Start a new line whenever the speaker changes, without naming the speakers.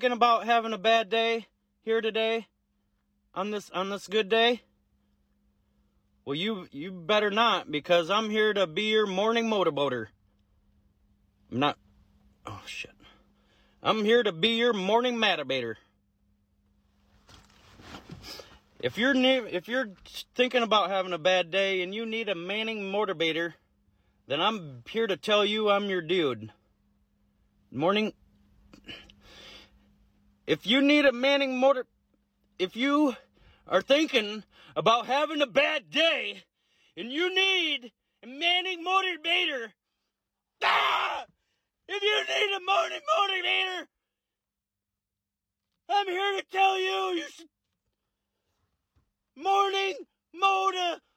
thinking about having a bad day here today on this on this good day? Well, you you better not because I'm here to be your morning motorboater. I'm not. Oh shit. I'm here to be your morning matabator. If you're if you're thinking about having a bad day and you need a Manning motivator, then I'm here to tell you I'm your dude. Morning. If you need a Manning motor, if you are thinking about having a bad day and you need a Manning motivator, ah! if you need a morning motivator, I'm here to tell you you should morning motivator.